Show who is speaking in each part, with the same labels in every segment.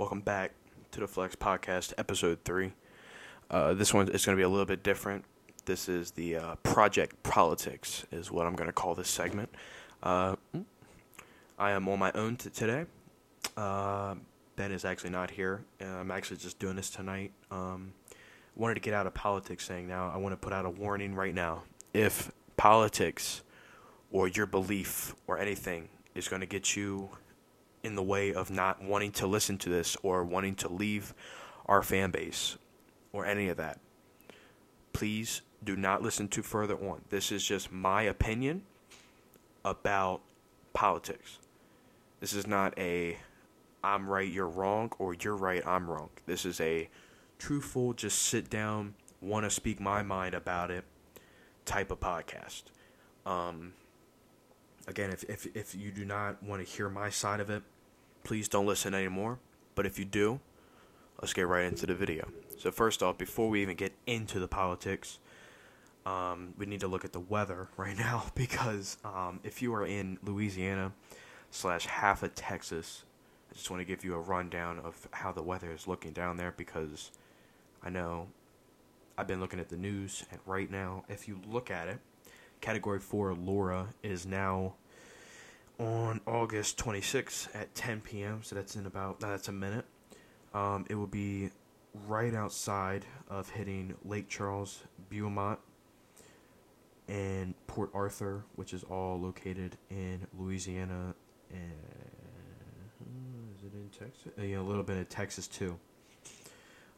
Speaker 1: welcome back to the Flex Podcast, episode three. Uh, this one is going to be a little bit different. This is the uh, Project Politics, is what I'm going to call this segment. Uh, I am on my own t- today. Uh, ben is actually not here. Uh, I'm actually just doing this tonight. Um, wanted to get out of politics saying now I want to put out a warning right now. If politics or your belief or anything is going to get you in the way of not wanting to listen to this or wanting to leave our fan base or any of that, please do not listen to further on. This is just my opinion about politics. This is not a I'm right, you're wrong, or you're right, I'm wrong. This is a truthful, just sit down, want to speak my mind about it type of podcast. Um, again, if, if, if you do not want to hear my side of it, please don't listen anymore. But if you do, let's get right into the video. So, first off, before we even get into the politics, um, we need to look at the weather right now because um, if you are in Louisiana slash half of Texas, I just want to give you a rundown of how the weather is looking down there because I know I've been looking at the news and right now, if you look at it, Category 4 Laura is now on August 26th at 10 p.m. So that's in about that's a minute. Um, it will be right outside of hitting Lake Charles, Beaumont, and Port Arthur, which is all located in Louisiana. And is it in Texas? Uh, yeah, a little bit in Texas too.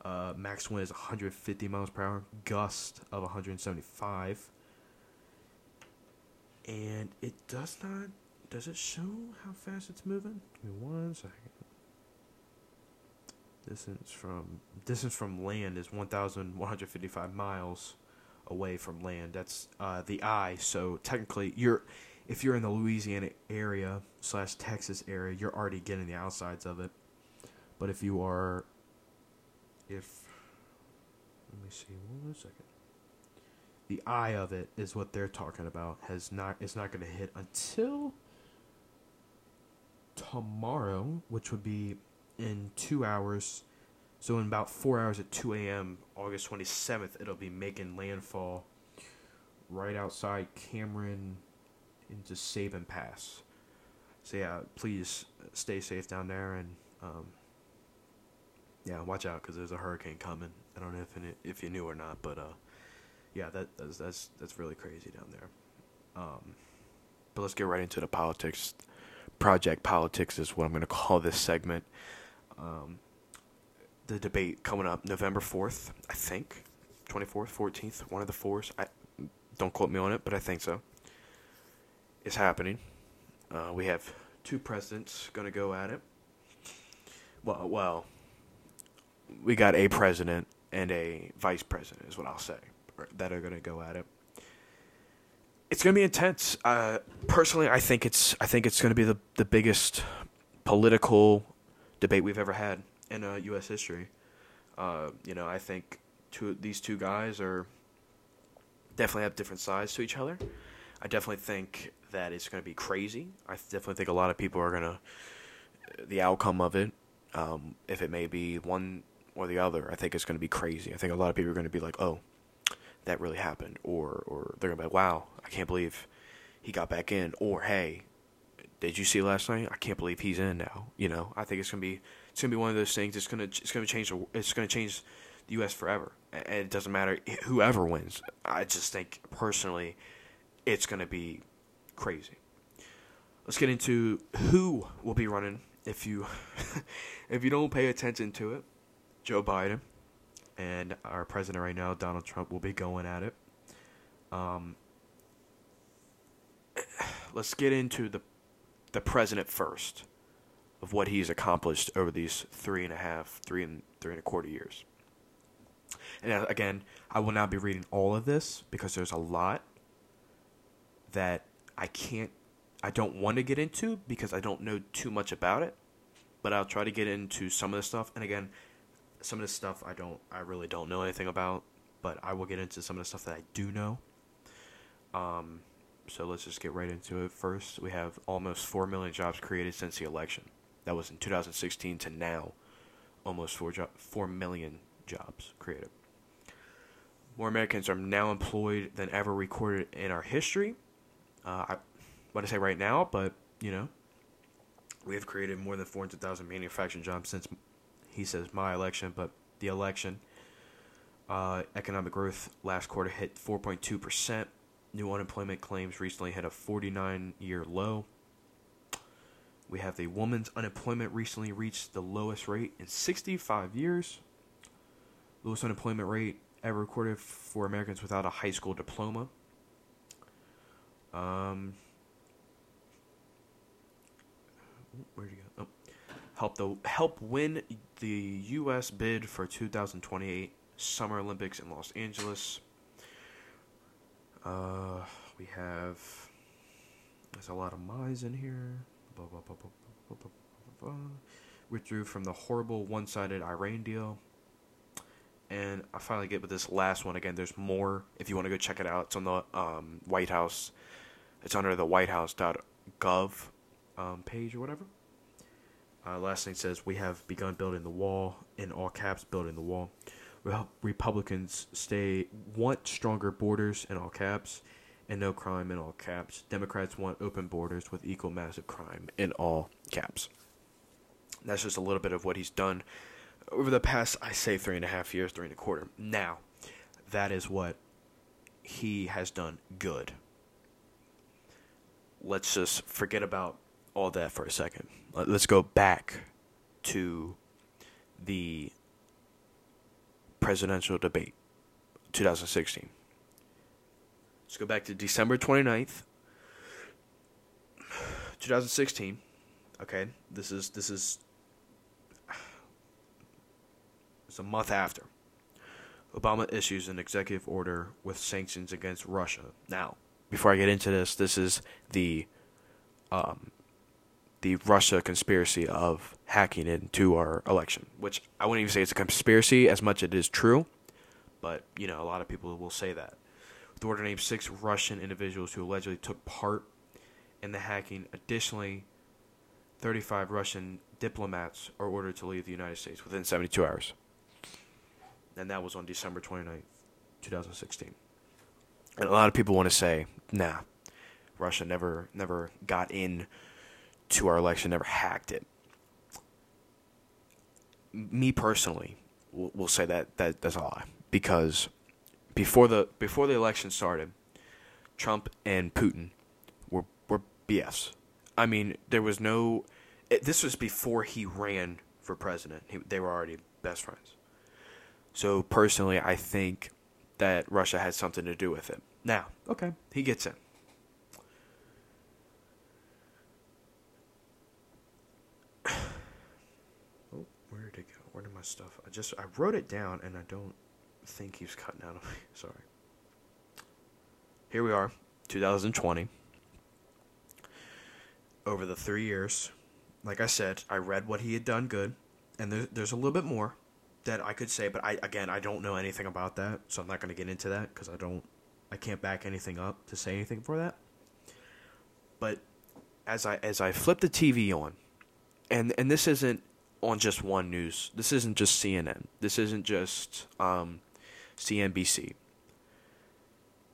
Speaker 1: Uh, max wind is 150 miles per hour, gust of 175, and it does not. Does it show how fast it's moving? Give me one second. Distance from distance from land is 1,155 miles away from land. That's uh, the eye. So technically, you're if you're in the Louisiana area slash Texas area, you're already getting the outsides of it. But if you are, if let me see, one second. The eye of it is what they're talking about. Has not it's not going to hit until tomorrow, which would be in two hours. So in about four hours at 2 a.m., August 27th, it'll be making landfall right outside Cameron into Sabine Pass. So yeah, please stay safe down there and um, yeah, watch out because there's a hurricane coming. I don't know if if you knew or not, but uh, yeah, that that's that's that's really crazy down there. Um, but let's get right into the politics. Project Politics is what I'm going to call this segment. Um, the debate coming up November 4th, I think. 24th, 14th, one of the fours. I don't quote me on it, but I think so. Is happening. Uh, we have two presidents going to go at it. Well, well, we got a president and a vice president, is what I'll say, that are going to go at it it's going to be intense. Uh, personally, I think it's I think it's going to be the the biggest political debate we've ever had in uh, U.S. history. Uh, you know, I think two these two guys are definitely have different sides to each other. I definitely think that it's going to be crazy. I definitely think a lot of people are going to the outcome of it, um, if it may be one or the other. I think it's going to be crazy. I think a lot of people are going to be like, "Oh, that really happened," or or they're to be like, "Wow, I can't believe he got back in," or "Hey, did you see last night? I can't believe he's in now." You know, I think it's to be it's to be one of those things. It's to it's to change it's to change the U.S. forever, and it doesn't matter whoever wins. I just think personally, it's to be crazy. Let's get into who will be running if you if you don't pay attention to it. Joe Biden and our president right now, Donald Trump, will be going at it. Um, let's get into the the president first of what he's accomplished over these three and a half, three and three and a quarter years. And uh, again, I will not be reading all of this because there's a lot that I can't, I don't want to get into because I don't know too much about it. But I'll try to get into some of the stuff. And again, some of the stuff I don't, I really don't know anything about. But I will get into some of the stuff that I do know. Um, so let's just get right into it. First, we have almost 4 million jobs created since the election. That was in 2016 to now. almost four jo- four million jobs created. More Americans are now employed than ever recorded in our history. Uh, I want to say right now, but you know, we have created more than 400,000 manufacturing jobs since he says my election, but the election. Uh, economic growth last quarter hit 4.2%. New unemployment claims recently hit a 49 year low. We have the woman's unemployment recently reached the lowest rate in 65 years. Lowest unemployment rate ever recorded for Americans without a high school diploma. Um, where'd you go? Help the help win the U.S. bid for 2028 Summer Olympics in Los Angeles. Uh, we have there's a lot of my's in here. Blah, blah, blah, Withdrew from the horrible one-sided Iran deal. And I finally get with this last one again. There's more if you want to go check it out. It's on the um, White House. It's under the WhiteHouse.gov um, page or whatever. Uh, last thing says we have begun building the wall in all caps. Building the wall. Republicans stay want stronger borders in all caps and no crime in all caps. Democrats want open borders with equal massive crime in all caps. That's just a little bit of what he's done over the past, I say, three and a half years, three and a quarter. Now, that is what he has done good. Let's just forget about all that for a second. Let's go back to the presidential debate, 2016. Let's go back to December 29th, 2016. Okay, this is this is it's a month after. Obama issues an executive order with sanctions against Russia. Now, before I get into this, this is the um, the Russia conspiracy of hacking into our election, which I wouldn't even say it's a conspiracy as much as it is true, but you know a lot of people will say that. The order named six Russian individuals who allegedly took part in the hacking. Additionally, 35 Russian diplomats are ordered to leave the United States within 72 hours. And that was on December 29th, 2016. And a lot of people want to say, nah, Russia never never got in to our election, never hacked it. Me personally will, will say that, that that's a lie because before the before the election started, Trump and Putin were were BS. I mean, there was no. It, this was before he ran for president. He, they were already best friends. So personally, I think that Russia had something to do with it. Now, okay, he gets in. oh, where did it go? Where did my stuff? I just I wrote it down and I don't think he's cutting out of me. Sorry. Here we are, 2020. Over the three years, like I said, I read what he had done good, and there, there's a little bit more that I could say, but I again I don't know anything about that, so I'm not going to get into that because I don't, I can't back anything up to say anything for that. But as I as I flip the TV on, and and this isn't on just one news. This isn't just CNN. This isn't just um, CNBC.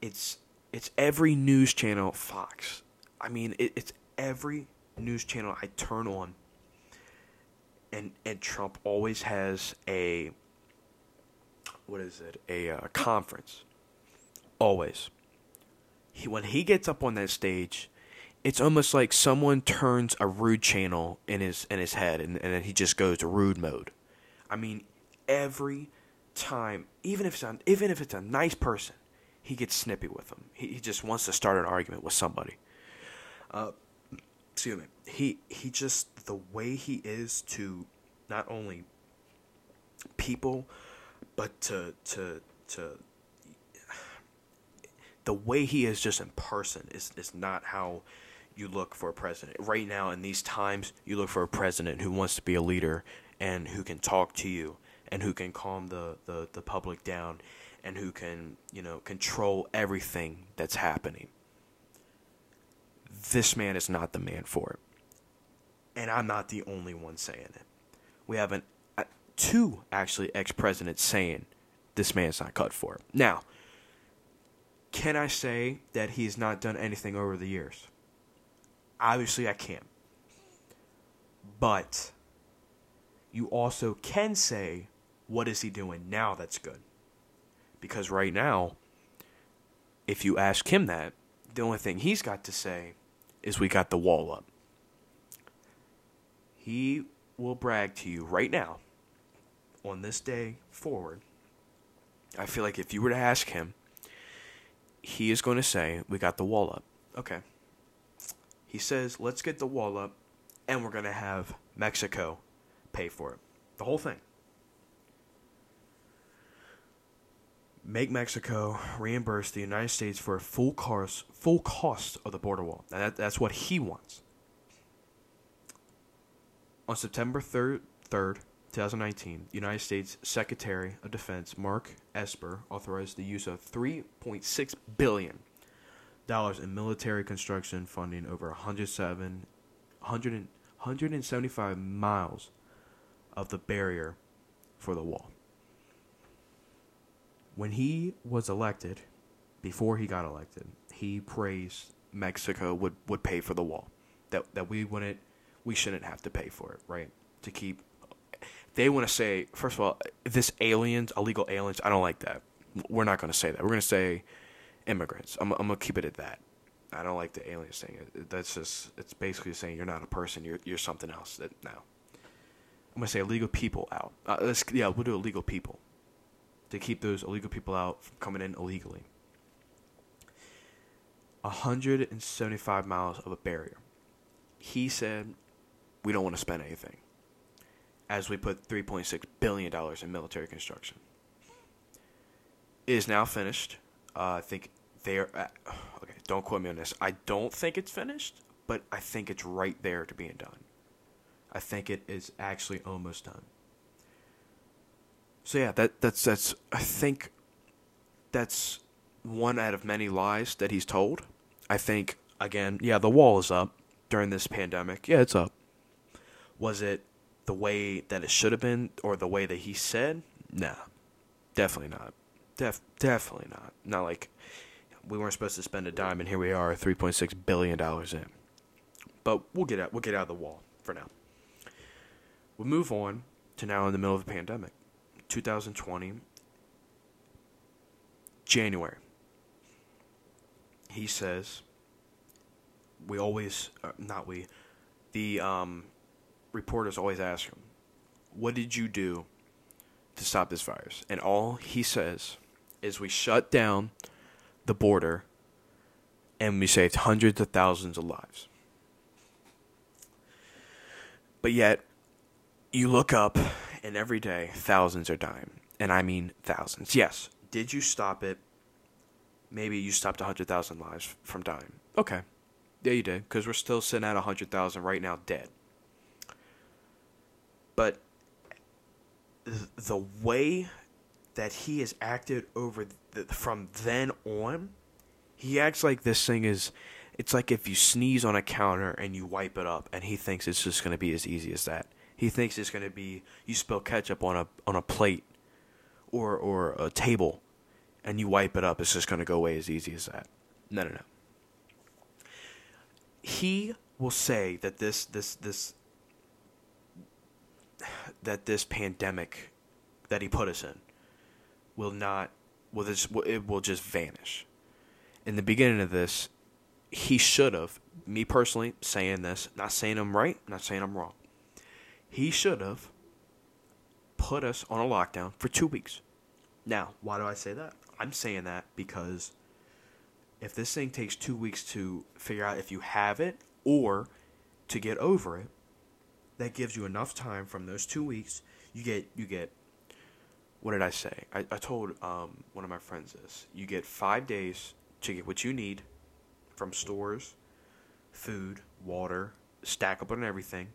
Speaker 1: It's it's every news channel, Fox. I mean, it, it's every news channel I turn on, and and Trump always has a what is it? A uh, conference. Always. He when he gets up on that stage, it's almost like someone turns a rude channel in his in his head, and, and then he just goes to rude mode. I mean, every time, even if it's a, even if it's a nice person, he gets snippy with them. He, he just wants to start an argument with somebody. Uh, excuse me. He he just the way he is to not only people, but to to to the way he is just in person is is not how you look for a president. Right now in these times, you look for a president who wants to be a leader and who can talk to you and who can calm the, the, the public down and who can, you know, control everything that's happening. This man is not the man for it. And I'm not the only one saying it. We have an, uh, two actually ex presidents saying this man's not cut for it. Now, can I say that he has not done anything over the years? Obviously, I can't. But you also can say, what is he doing now that's good? Because right now, if you ask him that, the only thing he's got to say is we got the wall up. He will brag to you right now, on this day forward. I feel like if you were to ask him, he is going to say, We got the wall up. Okay. He says, Let's get the wall up, and we're going to have Mexico pay for it. The whole thing. Make Mexico reimburse the United States for a full cost, full cost of the border wall. That, that's what he wants. On September 3rd, 3rd, 2019, United States Secretary of Defense Mark Esper authorized the use of 3.6 billion dollars in military construction funding over 107 100, 175 miles of the barrier for the wall. When he was elected, before he got elected, he praised Mexico would, would pay for the wall. That that we wouldn't we shouldn't have to pay for it, right? To keep they want to say first of all, this aliens, illegal aliens, I don't like that. We're not going to say that. We're going to say immigrants. I'm I'm to keep it at that. I don't like the aliens thing. That's just it's basically saying you're not a person. You're you're something else. That now I'm gonna say illegal people out. Uh, let's yeah, we'll do illegal people to keep those illegal people out from coming in illegally. 175 miles of a barrier. He said, "We don't want to spend anything." As we put 3.6 billion dollars in military construction, it is now finished. Uh, I think they are. At, okay, don't quote me on this. I don't think it's finished, but I think it's right there to being done. I think it is actually almost done. So yeah, that that's that's I think that's one out of many lies that he's told. I think again, yeah, the wall is up during this pandemic. Yeah, it's up. Was it the way that it should have been or the way that he said? Nah. Definitely not. Def definitely not. Not like we weren't supposed to spend a dime and here we are 3.6 billion dollars in. But we'll get out we'll get out of the wall for now. We move on to now in the middle of the pandemic, 2020, January. He says, we always, uh, not we, the um, reporters always ask him, what did you do to stop this virus? And all he says is we shut down the border and we saved hundreds of thousands of lives. But yet, you look up, and every day thousands are dying. And I mean thousands. Yes, did you stop it? Maybe you stopped 100,000 lives from dying. Okay. Yeah, you did, because we're still sitting at 100,000 right now dead. But the way that he has acted over from then on, he acts like this thing is. It's like if you sneeze on a counter and you wipe it up, and he thinks it's just going to be as easy as that. He thinks it's going to be you spill ketchup on a on a plate or or a table and you wipe it up. It's just going to go away as easy as that. No, no, no. He will say that this this this that this pandemic that he put us in will not will this it will just vanish. In the beginning of this, he should have me personally saying this, not saying I'm right, not saying I'm wrong. He should have put us on a lockdown for two weeks. Now, why do I say that? I'm saying that because if this thing takes two weeks to figure out if you have it or to get over it, that gives you enough time from those two weeks. You get you get what did I say? I, I told um, one of my friends this. You get five days to get what you need from stores, food, water, stack up on everything,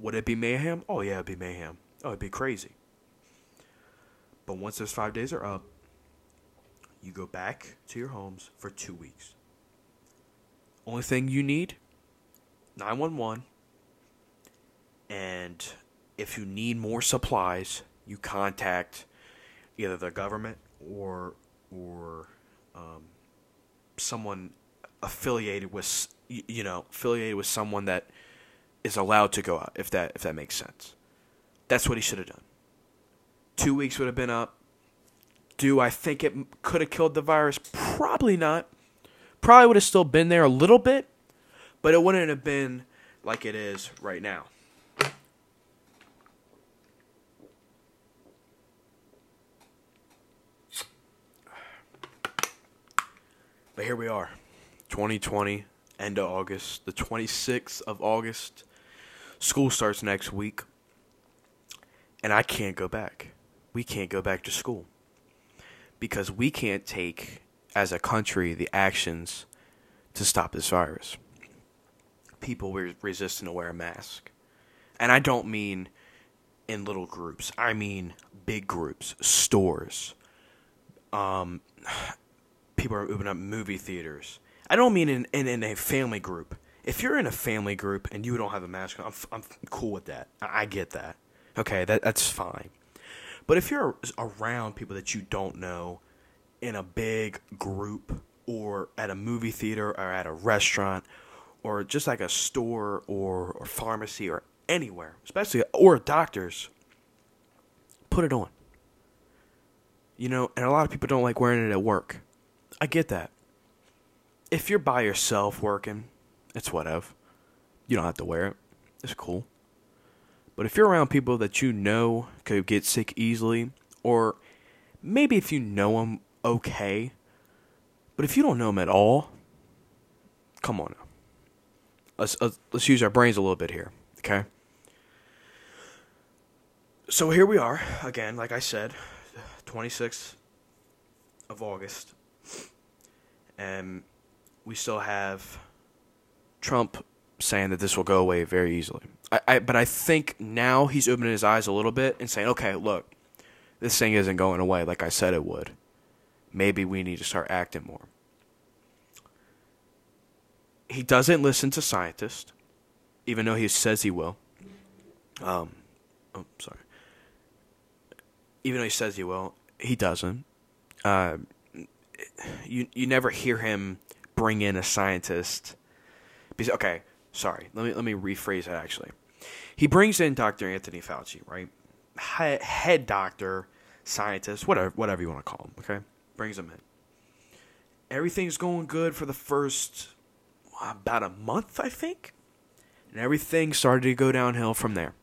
Speaker 1: would it be mayhem? Oh, yeah, it'd be mayhem. Oh, it'd be crazy. But once those five days are up, you go back to your homes for two weeks. Only thing you need 911. And if you need more supplies, you contact either the government or or um, someone affiliated with you know affiliated with someone that is allowed to go out if that if that makes sense. That's what he should have done. Two weeks would have been up. Do I think it could have killed the virus? Probably not. Probably would have still been there a little bit, but it wouldn't have been like it is right now. But here we are, 2020, end of August, the 26th of August. School starts next week, and I can't go back. We can't go back to school because we can't take, as a country, the actions to stop this virus. People were resisting to wear a mask. And I don't mean in little groups, I mean big groups, stores, um, people are opening up movie theaters. I don't mean in, in, in a family group. If you're in a family group and you don't have a mask on, I'm, I'm cool with that. I, I get that. Okay, that that's fine. But if you're around people that you don't know in a big group or at a movie theater or at a restaurant or just like a store or, or pharmacy or anywhere, especially or doctors, put it on. You know, and a lot of people don't like wearing it at work. I get that. If you're by yourself working, it's whatever. You don't have to wear it. It's cool. But if you're around people that you know could get sick easily, or maybe if you know them okay, but if you don't know them at all, come on now. Let's let's use our brains a little bit here, okay? So here we are again, like I said, 26th of August and we still have Trump saying that this will go away very easily. I, I, but I think now he's opening his eyes a little bit and saying, okay, look, this thing isn't going away like I said it would. Maybe we need to start acting more. He doesn't listen to scientists, even though he says he will. Um, oh, sorry. Even though he says he will, he doesn't. Uh, you you never hear him bring in a scientist. Because, okay, sorry. Let me let me rephrase that. Actually, he brings in Dr. Anthony Fauci, right? Head, head doctor, scientist, whatever whatever you want to call him. Okay, brings him in. Everything's going good for the first about a month, I think, and everything started to go downhill from there.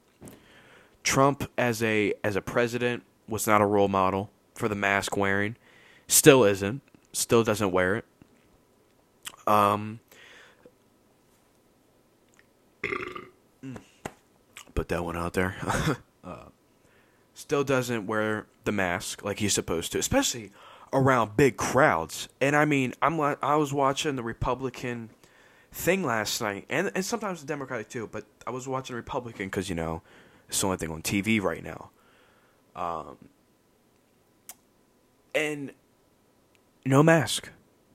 Speaker 1: Trump, as a as a president, was not a role model for the mask wearing. Still isn't. Still doesn't wear it. Um. Put that one out there. uh, still doesn't wear the mask like he's supposed to, especially around big crowds. And I mean, I'm I was watching the Republican thing last night, and and sometimes the Democratic too. But I was watching Republican because you know it's the only thing on TV right now. Um, and no mask.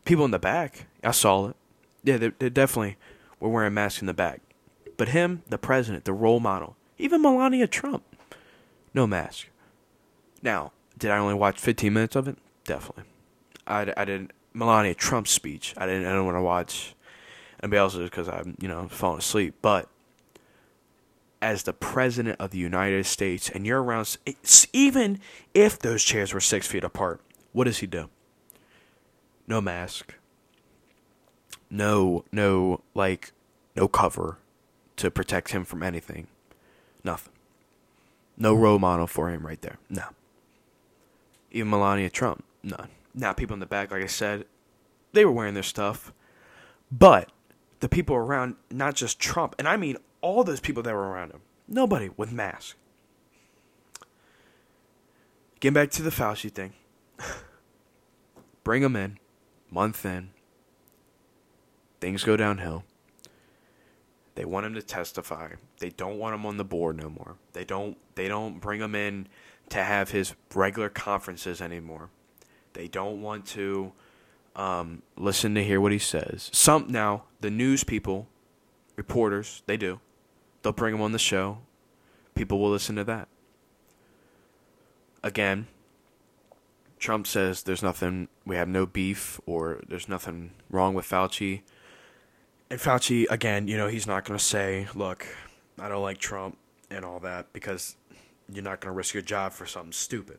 Speaker 1: People in the back, I saw it. Yeah, they, they definitely were wearing masks in the back. But him, the president, the role model, even Melania Trump, no mask. Now, did I only watch 15 minutes of it? Definitely. I, I didn't. Melania Trump's speech, I didn't. I didn't want to watch anybody else's because I'm, you know, falling asleep. But as the president of the United States, and you're around, even if those chairs were six feet apart, what does he do? No mask, no no like no cover to protect him from anything. Nothing. No role model for him right there. No. Even Melania Trump. None. Now people in the back, like I said, they were wearing their stuff. But the people around not just Trump, and I mean all those people that were around him, nobody with masks. Getting back to the Fauci thing. Bring him in month in, things go downhill. They want him to testify. They don't want him on the board no more. They don't they don't bring him in to have his regular conferences anymore. They don't want to um, listen to hear what he says. Some now the news people, reporters, they do. They'll bring him on the show. People will listen to that. again, Trump says there's nothing, we have no beef or there's nothing wrong with Fauci. And Fauci, again, you know, he's not going to say, look, I don't like Trump and all that because you're not going to risk your job for something stupid.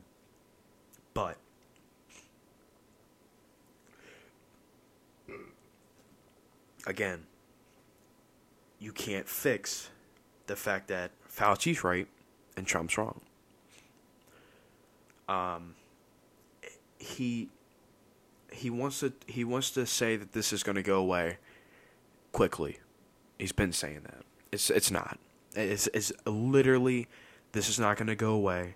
Speaker 1: But again, you can't fix the fact that Fauci's right and Trump's wrong. Um, he he wants to he wants to say that this is going to go away quickly. He's been saying that. It's it's not. It's it's literally this is not going to go away.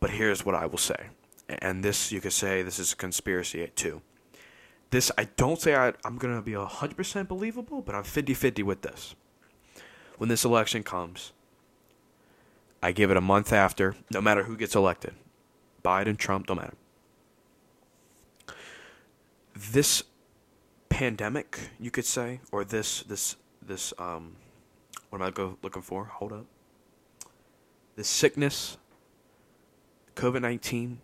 Speaker 1: But here's what I will say. And this you could say this is a conspiracy too. This I don't say I, I'm going to be 100% believable, but I'm 50-50 with this. When this election comes, I give it a month after, no matter who gets elected. Biden, Trump, don't matter. This pandemic, you could say, or this this this um what am I go looking for? Hold up. This sickness, COVID nineteen,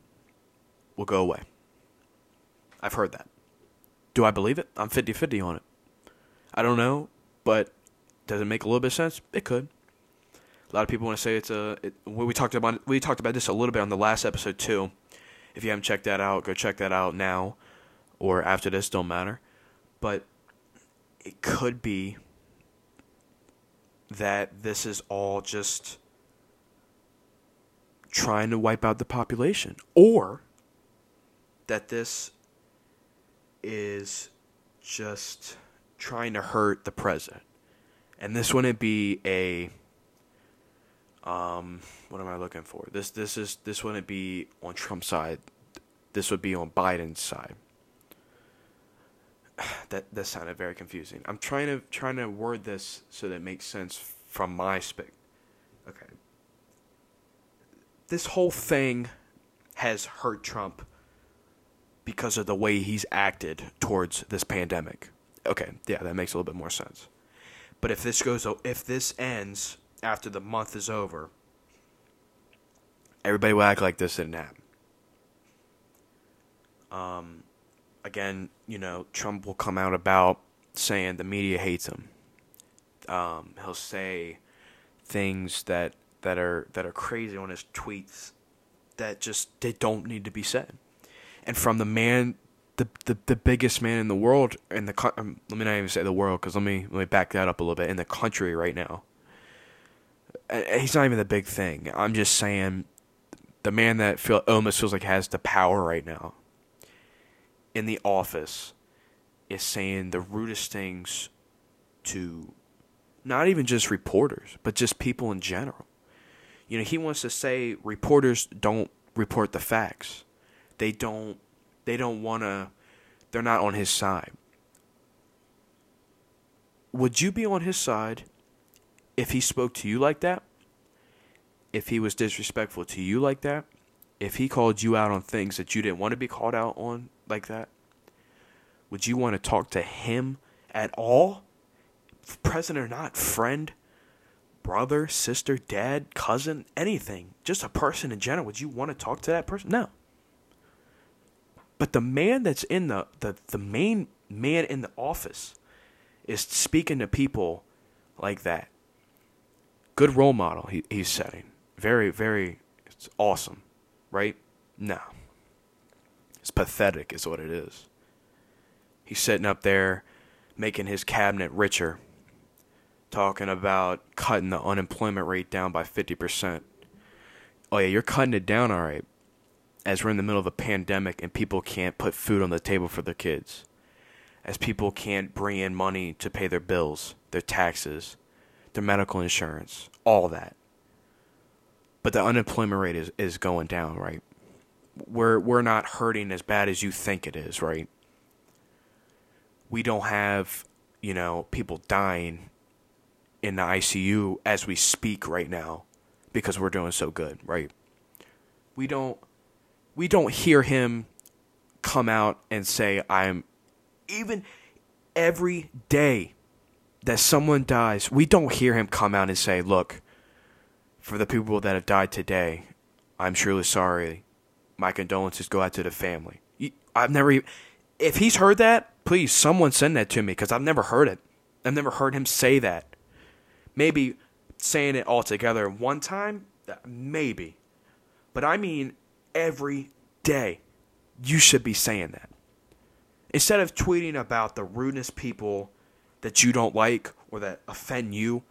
Speaker 1: will go away. I've heard that. Do I believe it? I'm 50-50 on it. I don't know, but does it make a little bit of sense? It could. A lot of people want to say it's a. It, we talked about we talked about this a little bit on the last episode too. If you haven't checked that out, go check that out now, or after this. Don't matter, but it could be that this is all just trying to wipe out the population, or that this is just trying to hurt the president. And this wouldn't be a um, what am I looking for? This this is this wouldn't be on Trump's side. This would be on Biden's side. That that sounded very confusing. I'm trying to trying to word this so that it makes sense from my spic. Okay. This whole thing has hurt Trump because of the way he's acted towards this pandemic. Okay, yeah, that makes a little bit more sense. But if this goes if this ends after the month is over, everybody will act like this didn't happen. Um, again, you know, Trump will come out about saying the media hates him. Um, he'll say things that that are that are crazy on his tweets that just they don't need to be said. And from the man, the the, the biggest man in the world in the um, let me not even say the world because let me let me back that up a little bit in the country right now he's not even the big thing. I'm just saying the man that feel almost feels like has the power right now in the office is saying the rudest things to not even just reporters, but just people in general. You know, he wants to say reporters don't report the facts. They don't they don't want to they're not on his side. Would you be on his side if he spoke to you like that, if he was disrespectful to you like that, if he called you out on things that you didn't want to be called out on like that, would you want to talk to him at all? President or not, friend, brother, sister, dad, cousin, anything, just a person in general, would you want to talk to that person? No. But the man that's in the, the, the main man in the office is speaking to people like that good role model he, he's setting. Very, very it's awesome, right? No. It's pathetic, is what it is. He's sitting up there making his cabinet richer, talking about cutting the unemployment rate down by 50%. Oh, yeah, you're cutting it down, all right, as we're in the middle of a pandemic and people can't put food on the table for their kids, as people can't bring in money to pay their bills, their taxes their medical insurance, all that. But the unemployment rate is, is going down, right? We're we're not hurting as bad as you think it is, right? We don't have, you know, people dying in the ICU as we speak right now because we're doing so good, right? We don't we don't hear him come out and say I'm even every day that someone dies, we don't hear him come out and say, "Look, for the people that have died today, I'm truly sorry. My condolences go out to the family. I've never even, if he's heard that, please someone send that to me because I've never heard it. I've never heard him say that. Maybe saying it all together one time, uh, maybe. But I mean every day. You should be saying that. Instead of tweeting about the rudeness people that you don't like or that offend you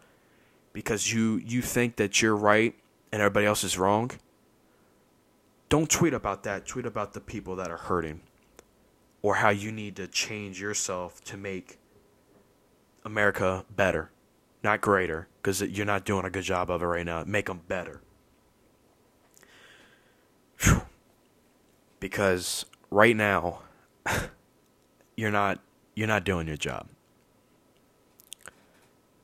Speaker 1: because you you think that you're right and everybody else is wrong. Don't tweet about that. Tweet about the people that are hurting or how you need to change yourself to make America better, not greater, because you're not doing a good job of it right now. Make them better. Whew. Because right now, you're not you're not doing your job.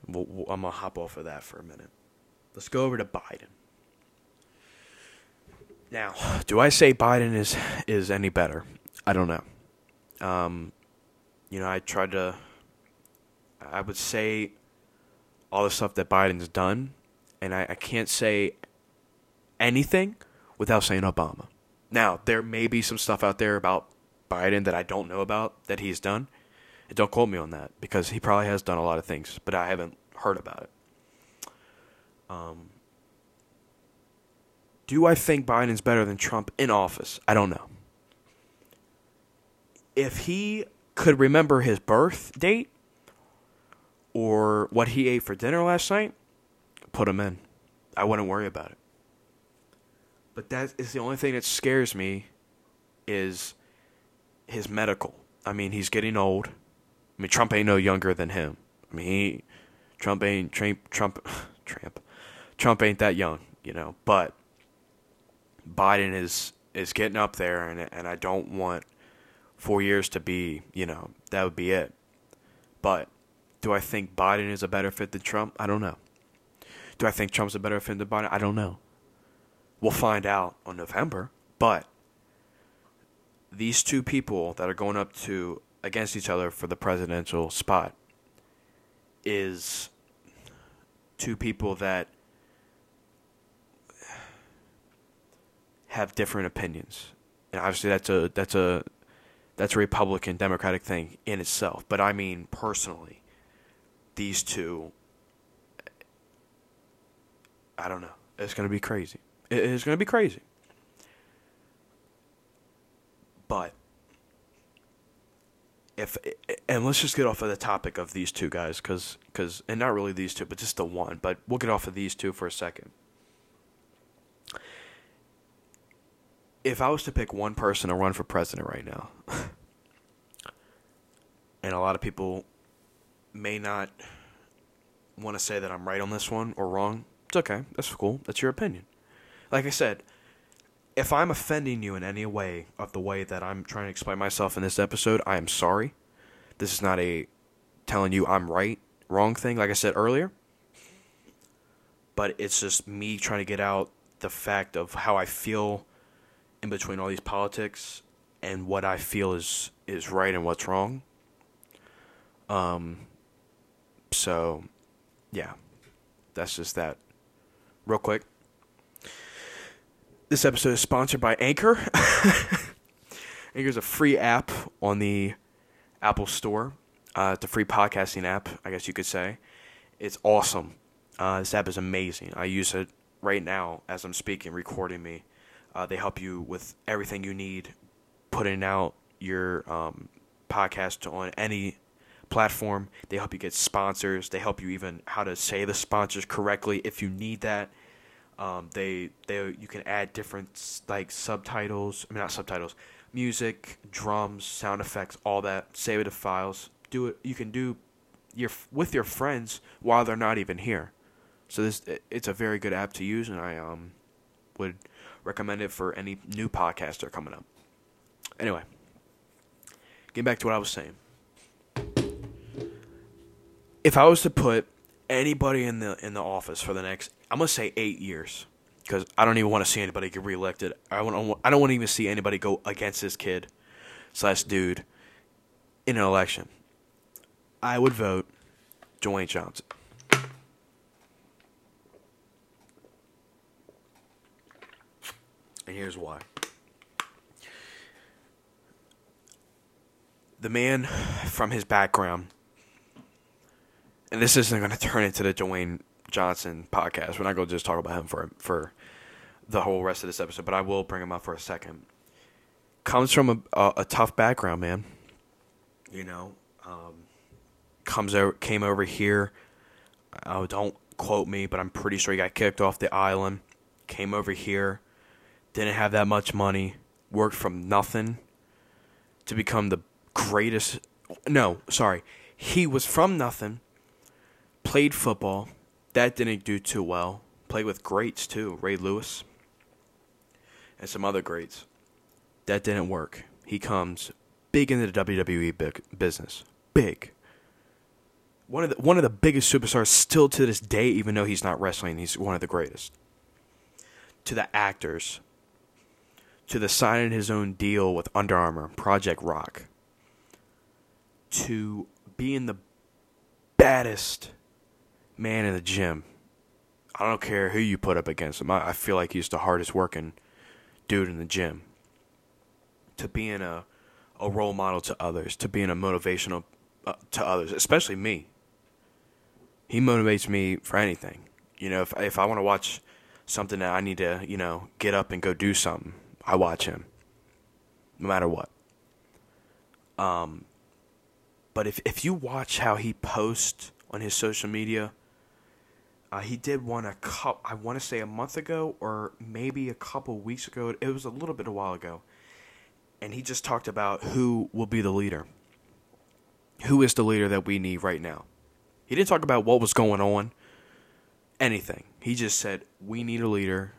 Speaker 1: I'm gonna hop off of that for a minute. Let's go over to Biden. Now, do I say Biden is is any better? I don't know. Um, you know, I tried to. I would say all the stuff that Biden's done, and I, I can't say anything without saying Obama. Now, there may be some stuff out there about Biden that I don't know about that he's done. Don't quote me on that because he probably has done a lot of things, but I haven't heard about it. Um, do I think Biden's better than Trump in office? I don't know. If he could remember his birth date or what he ate for dinner last night, put him in. I wouldn't worry about it. But that is the only thing that scares me is his medical. I mean, he's getting old. I mean, Trump ain't no younger than him. I mean, he, Trump ain't Trump Trump Trump Trump ain't that young, you know. But Biden is is getting up there, and and I don't want four years to be, you know, that would be it. But do I think Biden is a better fit than Trump? I don't know. Do I think Trump's a better fit than Biden? I don't know. We'll find out on November. But these two people that are going up to against each other for the presidential spot is two people that have different opinions. And obviously that's a that's a that's a Republican Democratic thing in itself. But I mean personally, these two I don't know. It's gonna be crazy. It's gonna be crazy. But if and let's just get off of the topic of these two guys cuz cuz and not really these two but just the one but we'll get off of these two for a second. If i was to pick one person to run for president right now and a lot of people may not want to say that i'm right on this one or wrong it's okay. That's cool. That's your opinion. Like i said if I'm offending you in any way of the way that I'm trying to explain myself in this episode, I am sorry. This is not a telling you I'm right, wrong thing, like I said earlier. But it's just me trying to get out the fact of how I feel in between all these politics and what I feel is is right and what's wrong. Um so yeah. That's just that. Real quick. This episode is sponsored by Anchor. Anchor is a free app on the Apple Store. Uh, it's a free podcasting app, I guess you could say. It's awesome. Uh, this app is amazing. I use it right now as I'm speaking, recording me. Uh, they help you with everything you need, putting out your um, podcast on any platform. They help you get sponsors. They help you even how to say the sponsors correctly if you need that. Um, they they you can add different like subtitles. I mean not subtitles, music, drums, sound effects, all that. Save it to files. Do it. You can do your with your friends while they're not even here. So this it's a very good app to use, and I um would recommend it for any new podcaster coming up. Anyway, getting back to what I was saying. If I was to put anybody in the in the office for the next I'm gonna say eight years because I don't even want to see anybody get reelected. I want I don't want to even see anybody go against this kid slash dude in an election. I would vote Dwayne Johnson. And here's why. The man, from his background, and this isn't going to turn into the Dwayne Johnson podcast. We're not going to just talk about him for for the whole rest of this episode, but I will bring him up for a second. Comes from a, a, a tough background, man. You know, um, comes over, came over here. Oh, don't quote me, but I'm pretty sure he got kicked off the island. Came over here, didn't have that much money, worked from nothing to become the greatest. No, sorry, he was from nothing. Played football, that didn't do too well. Played with greats too, Ray Lewis and some other greats. That didn't work. He comes big into the WWE big business. Big. One of the one of the biggest superstars still to this day, even though he's not wrestling, he's one of the greatest. To the actors. To the signing his own deal with Under Armour, Project Rock. To being the baddest man in the gym. I don't care who you put up against him. I, I feel like he's the hardest working dude in the gym. To being a a role model to others, to being a motivational uh, to others, especially me. He motivates me for anything. You know, if if I want to watch something that I need to, you know, get up and go do something, I watch him. No matter what. Um but if if you watch how he posts on his social media, uh, he did one a cup. I want to say a month ago or maybe a couple weeks ago. It was a little bit a while ago, and he just talked about who will be the leader. Who is the leader that we need right now? He didn't talk about what was going on, anything. He just said we need a leader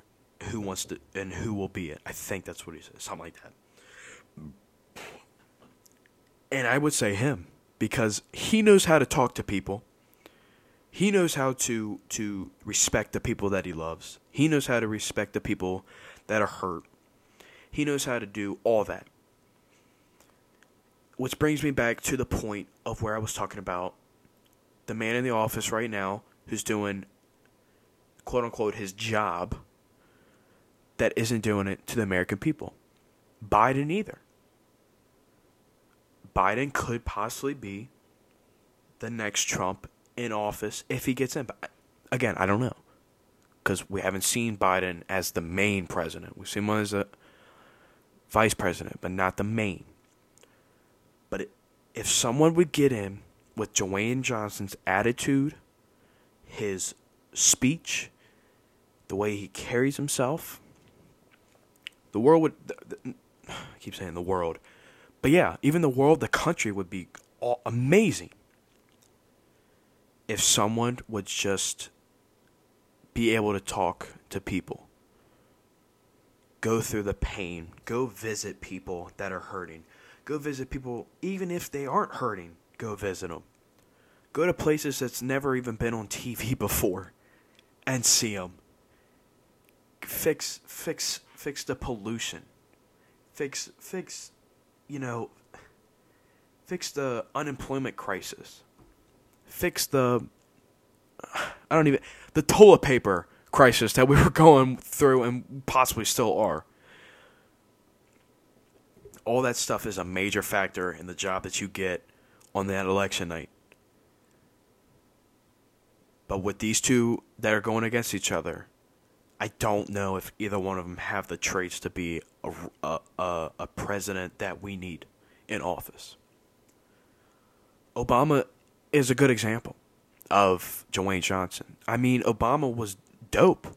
Speaker 1: who wants to and who will be it. I think that's what he said, something like that. And I would say him because he knows how to talk to people he knows how to to respect the people that he loves. He knows how to respect the people that are hurt. He knows how to do all that. Which brings me back to the point of where I was talking about the man in the office right now who's doing quote unquote his job that isn't doing it to the American people. Biden either. Biden could possibly be the next Trump in office if he gets in. But again, I don't know because we haven't seen Biden as the main president. We've seen him as a vice president, but not the main. But if someone would get in with Dwayne Johnson's attitude, his speech, the way he carries himself, the world would. I keep saying the world, but yeah, even the world, the country would be amazing if someone would just be able to talk to people, go through the pain, go visit people that are hurting, go visit people even if they aren't hurting, go visit them. Go to places that's never even been on TV before and see them. Fix fix fix the pollution. Fix fix you know fix the unemployment crisis fix the I don't even the toilet paper crisis that we were going through and possibly still are. All that stuff is a major factor in the job that you get on that election night. But with these two that are going against each other, I don't know if either one of them have the traits to be a, a, a, a president that we need in office. Obama is a good example of Dwayne Johnson. I mean, Obama was dope.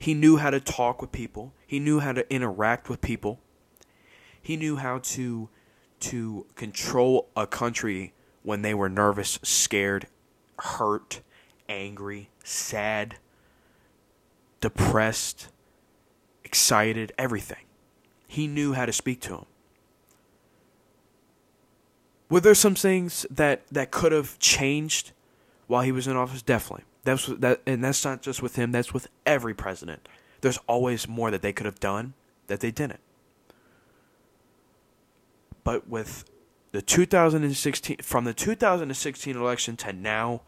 Speaker 1: He knew how to talk with people. He knew how to interact with people. He knew how to to control a country when they were nervous, scared, hurt, angry, sad, depressed, excited, everything. He knew how to speak to them. Were there some things that, that could have changed while he was in office? Definitely. That's that, and that's not just with him. That's with every president. There's always more that they could have done that they didn't. But with the 2016 from the 2016 election to now,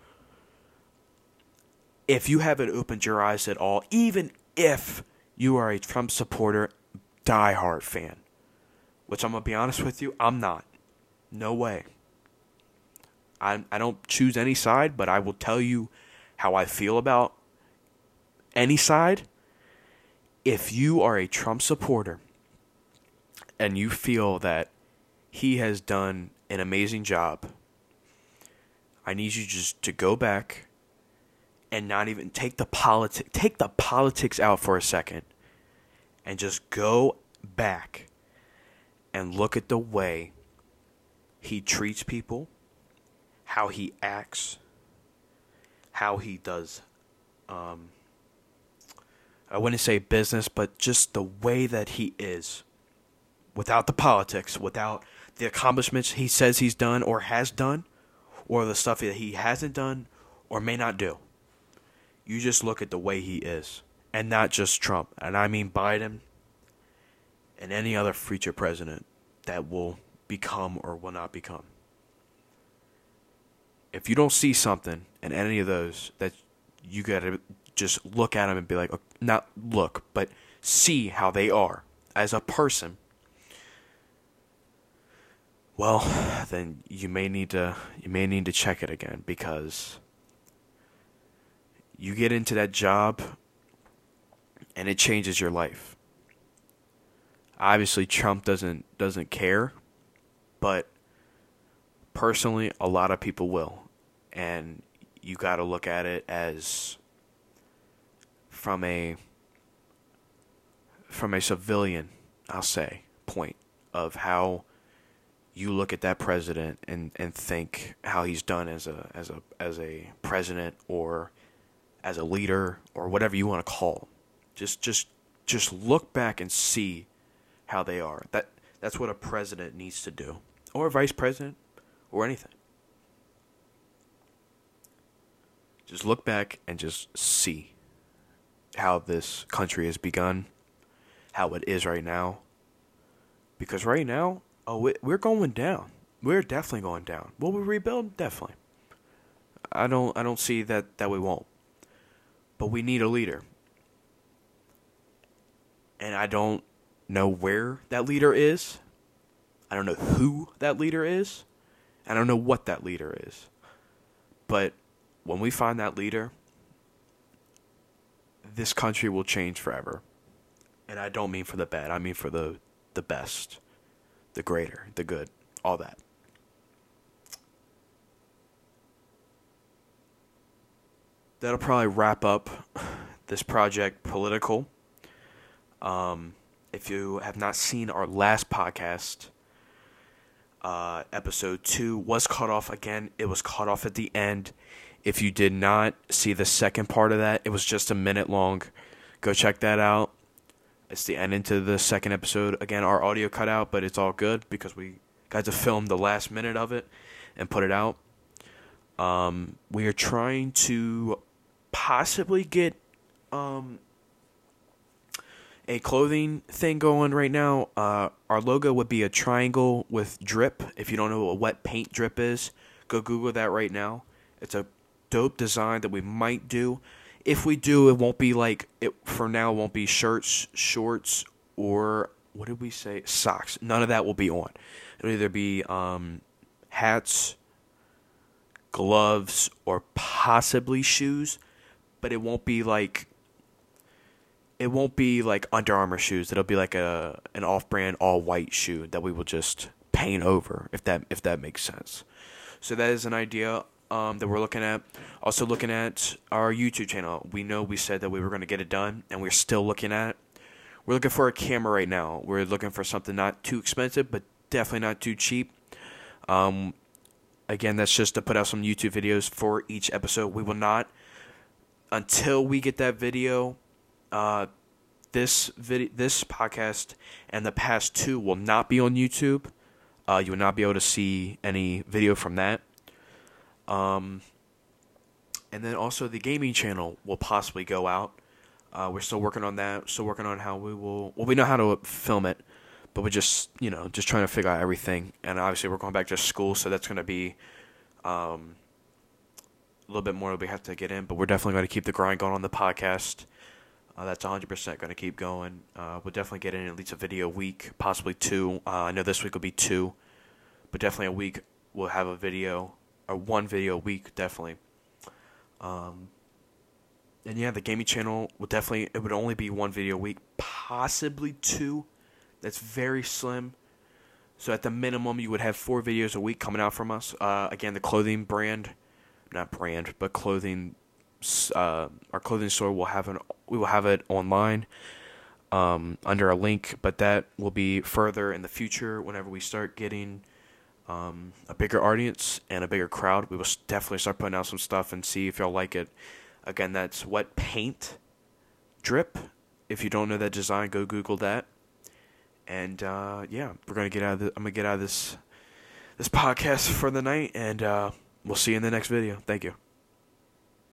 Speaker 1: if you haven't opened your eyes at all, even if you are a Trump supporter diehard fan, which I'm gonna be honest with you, I'm not. No way. I I don't choose any side, but I will tell you how I feel about any side. If you are a Trump supporter and you feel that he has done an amazing job, I need you just to go back and not even take the politic take the politics out for a second and just go back and look at the way he treats people, how he acts, how he does um, I wouldn't say business, but just the way that he is without the politics, without the accomplishments he says he's done or has done, or the stuff that he hasn't done or may not do. You just look at the way he is, and not just Trump. And I mean Biden and any other future president that will become or will not become. If you don't see something in any of those that you gotta just look at them and be like, not look, but see how they are as a person. Well, then you may need to you may need to check it again because you get into that job and it changes your life. Obviously Trump doesn't doesn't care, but personally a lot of people will. And you got to look at it as from a from a civilian, I'll say, point of how you look at that president and, and think how he's done as a as a as a president or as a leader or whatever you want to call him. Just just just look back and see how they are. That that's what a president needs to do. Or vice president or anything. Just look back and just see how this country has begun, how it is right now. Because right now, oh, we're going down. We're definitely going down. Will we rebuild? Definitely. I don't. I don't see that that we won't. But we need a leader, and I don't know where that leader is. I don't know who that leader is. I don't know what that leader is. But when we find that leader, this country will change forever. And I don't mean for the bad, I mean for the the best, the greater, the good, all that. That'll probably wrap up this project political. Um, if you have not seen our last podcast, uh, episode two was cut off again. It was cut off at the end. If you did not see the second part of that, it was just a minute long. Go check that out. It's the end into the second episode. Again, our audio cut out, but it's all good because we got to film the last minute of it and put it out. Um, we are trying to possibly get um, a clothing thing going right now. Uh, our logo would be a triangle with drip. If you don't know what wet paint drip is, go Google that right now. It's a dope design that we might do. If we do, it won't be like it for now. It won't be shirts, shorts, or what did we say? Socks. None of that will be on. It'll either be um, hats, gloves, or possibly shoes, but it won't be like it won't be like Under Armour shoes. It'll be like a an off-brand all white shoe that we will just paint over if that if that makes sense. So that is an idea um, that we're looking at. Also looking at our YouTube channel. We know we said that we were going to get it done, and we're still looking at it. We're looking for a camera right now. We're looking for something not too expensive, but definitely not too cheap. Um, again, that's just to put out some YouTube videos for each episode. We will not until we get that video. Uh, this video, this podcast, and the past two will not be on YouTube. Uh, you will not be able to see any video from that. Um, and then also the gaming channel will possibly go out. Uh, we're still working on that. Still working on how we will. Well, we know how to film it, but we're just you know just trying to figure out everything. And obviously, we're going back to school, so that's going to be um, a little bit more that we have to get in. But we're definitely going to keep the grind going on the podcast. Uh, that's 100% going to keep going. Uh, we'll definitely get in at least a video a week, possibly two. Uh, I know this week will be two, but definitely a week we'll have a video, or one video a week, definitely. Um, and yeah, the gaming channel will definitely, it would only be one video a week, possibly two. That's very slim. So at the minimum, you would have four videos a week coming out from us. Uh, again, the clothing brand, not brand, but clothing, uh, our clothing store will have an, we will have it online um, under a link, but that will be further in the future whenever we start getting um, a bigger audience and a bigger crowd. We will definitely start putting out some stuff and see if y'all like it. Again, that's wet paint drip. If you don't know that design, go Google that. And uh, yeah, we're gonna get out of the, I'm gonna get out of this this podcast for the night, and uh, we'll see you in the next video. Thank you.